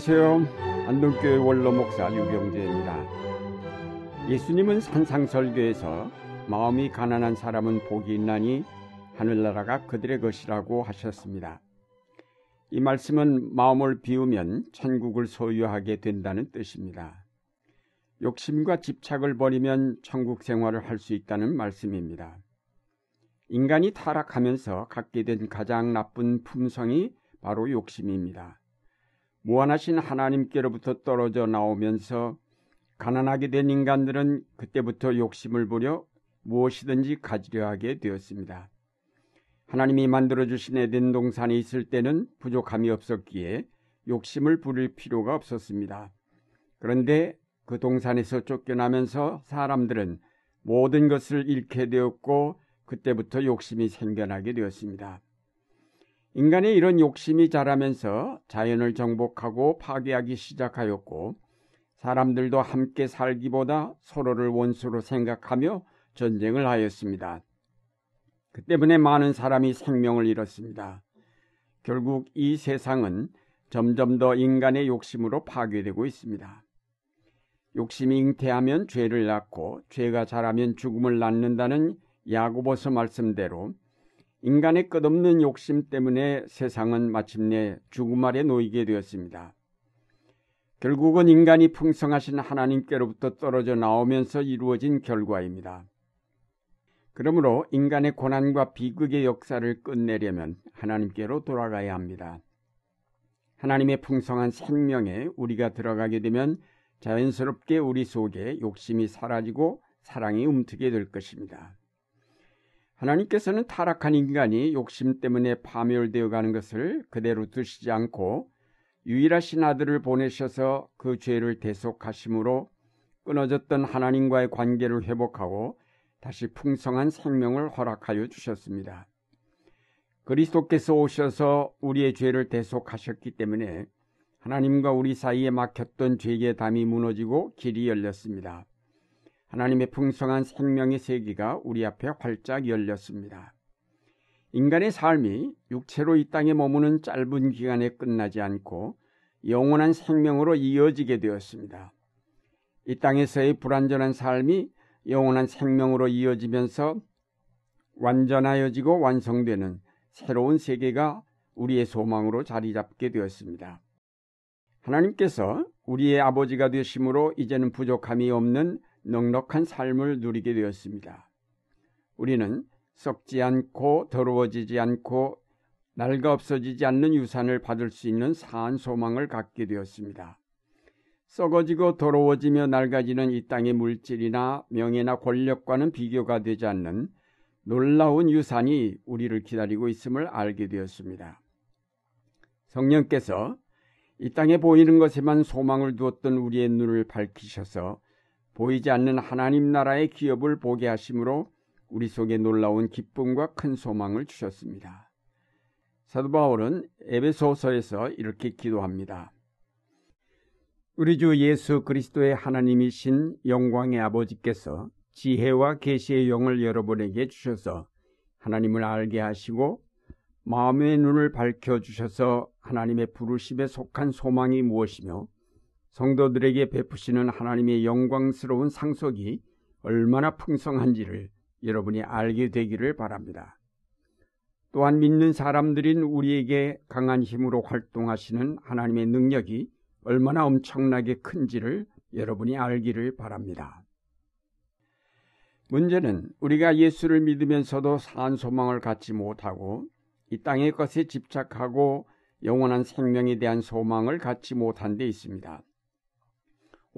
안녕하세요. 안동교회 원로 목사 유경재입니다. 예수님은 산상설교에서 마음이 가난한 사람은 복이 있나니 하늘나라가 그들의 것이라고 하셨습니다. 이 말씀은 마음을 비우면 천국을 소유하게 된다는 뜻입니다. 욕심과 집착을 버리면 천국 생활을 할 수 있다는 말씀입니다. 인간이 타락하면서 갖게 된 가장 나쁜 품성이 바로 욕심입니다. 무한하신 하나님께로부터 떨어져 나오면서 가난하게 된 인간들은 그때부터 욕심을 부려 무엇이든지 가지려 하게 되었습니다. 하나님이 만들어주신 에덴 동산에 있을 때는 부족함이 없었기에 욕심을 부릴 필요가 없었습니다. 그런데 그 동산에서 쫓겨나면서 사람들은 모든 것을 잃게 되었고 그때부터 욕심이 생겨나게 되었습니다. 인간의 이런 욕심이 자라면서 자연을 정복하고 파괴하기 시작하였고 사람들도 함께 살기보다 서로를 원수로 생각하며 전쟁을 하였습니다. 그 때문에 많은 사람이 생명을 잃었습니다. 결국 이 세상은 점점 더 인간의 욕심으로 파괴되고 있습니다. 욕심이 잉태하면 죄를 낳고 죄가 자라면 죽음을 낳는다는 야고보서 말씀대로 인간의 끝없는 욕심 때문에 세상은 마침내 죽음 아래 놓이게 되었습니다. 결국은 인간이 풍성하신 하나님께로부터 떨어져 나오면서 이루어진 결과입니다. 그러므로 인간의 고난과 비극의 역사를 끝내려면 하나님께로 돌아가야 합니다. 하나님의 풍성한 생명에 우리가 들어가게 되면 자연스럽게 우리 속에 욕심이 사라지고 사랑이 움트게 될 것입니다. 하나님께서는 타락한 인간이 욕심 때문에 파멸되어 가는 것을 그대로 두시지 않고 유일하신 아들을 보내셔서 그 죄를 대속하심으로 끊어졌던 하나님과의 관계를 회복하고 다시 풍성한 생명을 허락하여 주셨습니다. 그리스도께서 오셔서 우리의 죄를 대속하셨기 때문에 하나님과 우리 사이에 막혔던 죄의 담이 무너지고 길이 열렸습니다. 하나님의 풍성한 생명의 세계가 우리 앞에 활짝 열렸습니다. 인간의 삶이 육체로 이 땅에 머무는 짧은 기간에 끝나지 않고 영원한 생명으로 이어지게 되었습니다. 이 땅에서의 불완전한 삶이 영원한 생명으로 이어지면서 완전하여지고 완성되는 새로운 세계가 우리의 소망으로 자리 잡게 되었습니다. 하나님께서 우리의 아버지가 되심으로 이제는 부족함이 없는 넉넉한 삶을 누리게 되었습니다. 우리는 썩지 않고 더러워지지 않고 낡아 없어지지 않는 유산을 받을 수 있는 사한 소망을 갖게 되었습니다. 썩어지고 더러워지며 낡아지는 이 땅의 물질이나 명예나 권력과는 비교가 되지 않는 놀라운 유산이 우리를 기다리고 있음을 알게 되었습니다. 성령께서 이 땅에 보이는 것에만 소망을 두었던 우리의 눈을 밝히셔서 보이지 않는 하나님 나라의 기업을 보게 하심으로 우리 속에 놀라운 기쁨과 큰 소망을 주셨습니다. 사도 바울은 에베소서에서 이렇게 기도합니다. 우리 주 예수 그리스도의 하나님이신 영광의 아버지께서 지혜와 계시의 영을 여러분에게 주셔서 하나님을 알게 하시고 마음의 눈을 밝혀 주셔서 하나님의 부르심에 속한 소망이 무엇이며 성도들에게 베푸시는 하나님의 영광스러운 상속이 얼마나 풍성한지를 여러분이 알게 되기를 바랍니다. 또한 믿는 사람들인 우리에게 강한 힘으로 활동하시는 하나님의 능력이 얼마나 엄청나게 큰지를 여러분이 알기를 바랍니다. 문제는 우리가 예수를 믿으면서도 산 소망을 갖지 못하고 이 땅의 것에 집착하고 영원한 생명에 대한 소망을 갖지 못한 데 있습니다.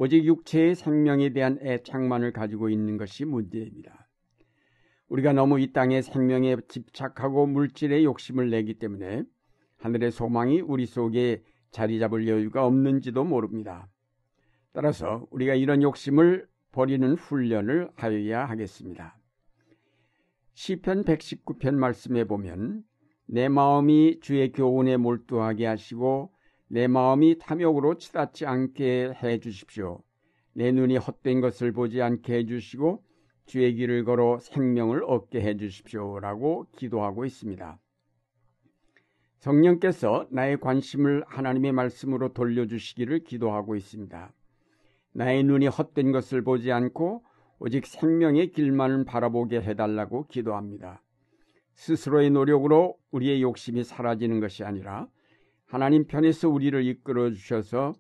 오직 육체의 생명에 대한 애착만을 가지고 있는 것이 문제입니다. 우리가 너무 이 땅의 생명에 집착하고 물질의 욕심을 내기 때문에 하늘의 소망이 우리 속에 자리 잡을 여유가 없는지도 모릅니다. 따라서 우리가 이런 욕심을 버리는 훈련을 하여야 하겠습니다. 시편 119편 말씀에 보면 내 마음이 주의 교훈에 몰두하게 하시고 내 마음이 탐욕으로 치닫지 않게 해 주십시오. 내 눈이 헛된 것을 보지 않게 해 주시고 주의 길을 걸어 생명을 얻게 해 주십시오라고 기도하고 있습니다. 성령께서 나의 관심을 하나님의 말씀으로 돌려주시기를 기도하고 있습니다. 나의 눈이 헛된 것을 보지 않고 오직 생명의 길만을 바라보게 해달라고 기도합니다. 스스로의 노력으로 우리의 욕심이 사라지는 것이 아니라 하나님 편에서 우리를 이끌어 주셔서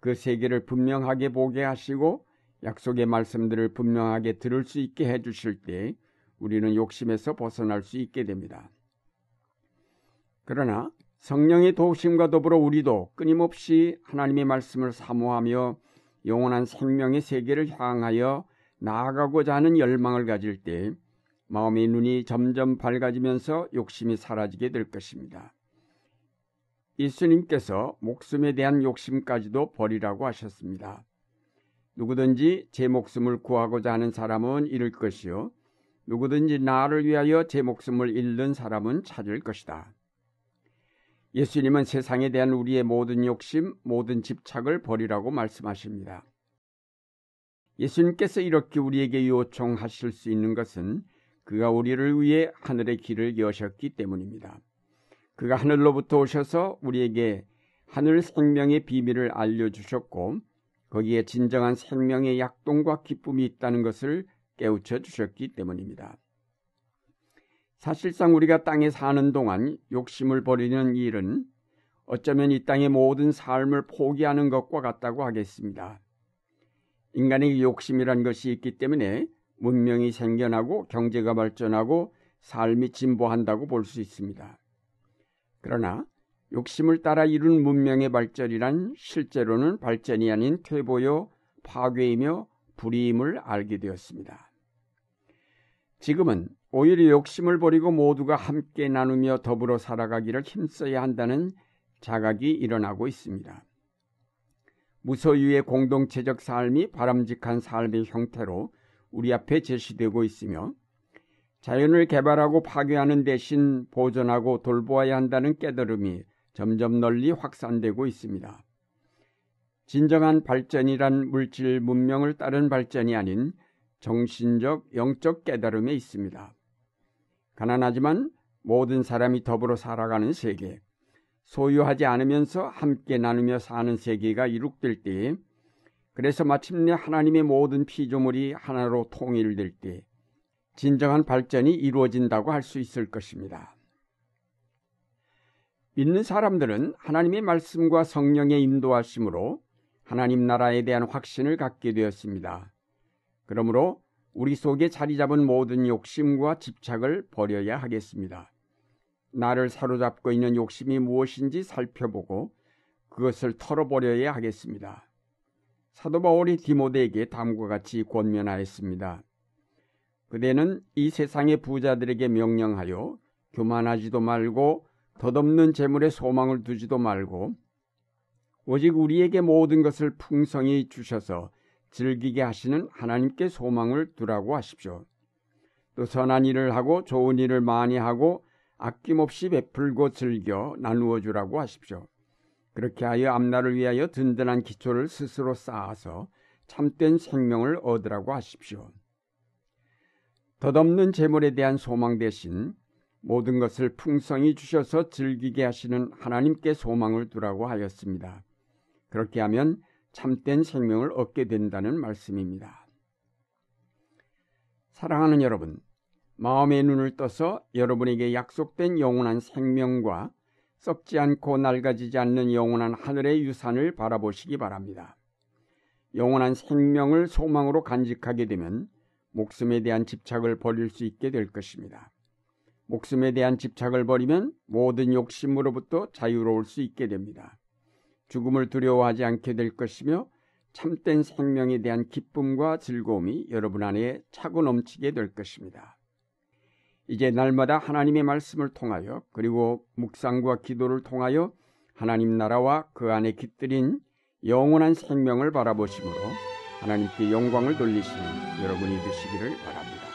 그 세계를 분명하게 보게 하시고 약속의 말씀들을 분명하게 들을 수 있게 해 주실 때 우리는 욕심에서 벗어날 수 있게 됩니다. 그러나 성령의 도우심과 더불어 우리도 끊임없이 하나님의 말씀을 사모하며 영원한 생명의 세계를 향하여 나아가고자 하는 열망을 가질 때 마음의 눈이 점점 밝아지면서 욕심이 사라지게 될 것입니다. 예수님께서 목숨에 대한 욕심까지도 버리라고 하셨습니다. 누구든지 제 목숨을 구하고자 하는 사람은 잃을 것이요. 누구든지 나를 위하여 제 목숨을 잃는 사람은 찾을 것이다. 예수님은 세상에 대한 우리의 모든 욕심, 모든 집착을 버리라고 말씀하십니다. 예수님께서 이렇게 우리에게 요청하실 수 있는 것은 그가 우리를 위해 하늘의 길을 여셨기 때문입니다. 그가 하늘로부터 오셔서 우리에게 하늘 생명의 비밀을 알려주셨고 거기에 진정한 생명의 약동과 기쁨이 있다는 것을 깨우쳐 주셨기 때문입니다. 사실상 우리가 땅에 사는 동안 욕심을 버리는 일은 어쩌면 이 땅의 모든 삶을 포기하는 것과 같다고 하겠습니다. 인간의 욕심이란 것이 있기 때문에 문명이 생겨나고 경제가 발전하고 삶이 진보한다고 볼 수 있습니다. 그러나 욕심을 따라 이룬 문명의 발전이란 실제로는 발전이 아닌 퇴보요 파괴이며 불이임을 알게 되었습니다. 지금은 오히려 욕심을 버리고 모두가 함께 나누며 더불어 살아가기를 힘써야 한다는 자각이 일어나고 있습니다. 무소유의 공동체적 삶이 바람직한 삶의 형태로 우리 앞에 제시되고 있으며 자연을 개발하고 파괴하는 대신 보존하고 돌보아야 한다는 깨달음이 점점 널리 확산되고 있습니다. 진정한 발전이란 물질 문명을 따른 발전이 아닌 정신적, 영적 깨달음에 있습니다. 가난하지만 모든 사람이 더불어 살아가는 세계, 소유하지 않으면서 함께 나누며 사는 세계가 이룩될 때에 그래서 마침내 하나님의 모든 피조물이 하나로 통일될 때 진정한 발전이 이루어진다고 할 수 있을 것입니다. 믿는 사람들은 하나님의 말씀과 성령의 인도하심으로 하나님 나라에 대한 확신을 갖게 되었습니다. 그러므로 우리 속에 자리 잡은 모든 욕심과 집착을 버려야 하겠습니다. 나를 사로잡고 있는 욕심이 무엇인지 살펴보고 그것을 털어버려야 하겠습니다. 사도 바울이 디모데에게 다음과 같이 권면하였습니다. 그대는 이 세상의 부자들에게 명령하여 교만하지도 말고 덧없는 재물에 소망을 두지도 말고 오직 우리에게 모든 것을 풍성히 주셔서 즐기게 하시는 하나님께 소망을 두라고 하십시오. 또 선한 일을 하고 좋은 일을 많이 하고 아낌없이 베풀고 즐겨 나누어 주라고 하십시오. 그렇게 하여 앞날을 위하여 든든한 기초를 스스로 쌓아서 참된 생명을 얻으라고 하십시오. 덧없는 재물에 대한 소망 대신 모든 것을 풍성히 주셔서 즐기게 하시는 하나님께 소망을 두라고 하였습니다. 그렇게 하면 참된 생명을 얻게 된다는 말씀입니다. 사랑하는 여러분, 마음의 눈을 떠서 여러분에게 약속된 영원한 생명과 썩지 않고 낡아지지 않는 영원한 하늘의 유산을 바라보시기 바랍니다. 영원한 생명을 소망으로 간직하게 되면 목숨에 대한 집착을 버릴 수 있게 될 것입니다. 목숨에 대한 집착을 버리면 모든 욕심으로부터 자유로울 수 있게 됩니다. 죽음을 두려워하지 않게 될 것이며 참된 생명에 대한 기쁨과 즐거움이 여러분 안에 차고 넘치게 될 것입니다. 이제 날마다 하나님의 말씀을 통하여 그리고 묵상과 기도를 통하여 하나님 나라와 그 안에 깃들인 영원한 생명을 바라보심으로 하나님께 영광을 돌리시는 여러분이 되시기를 바랍니다.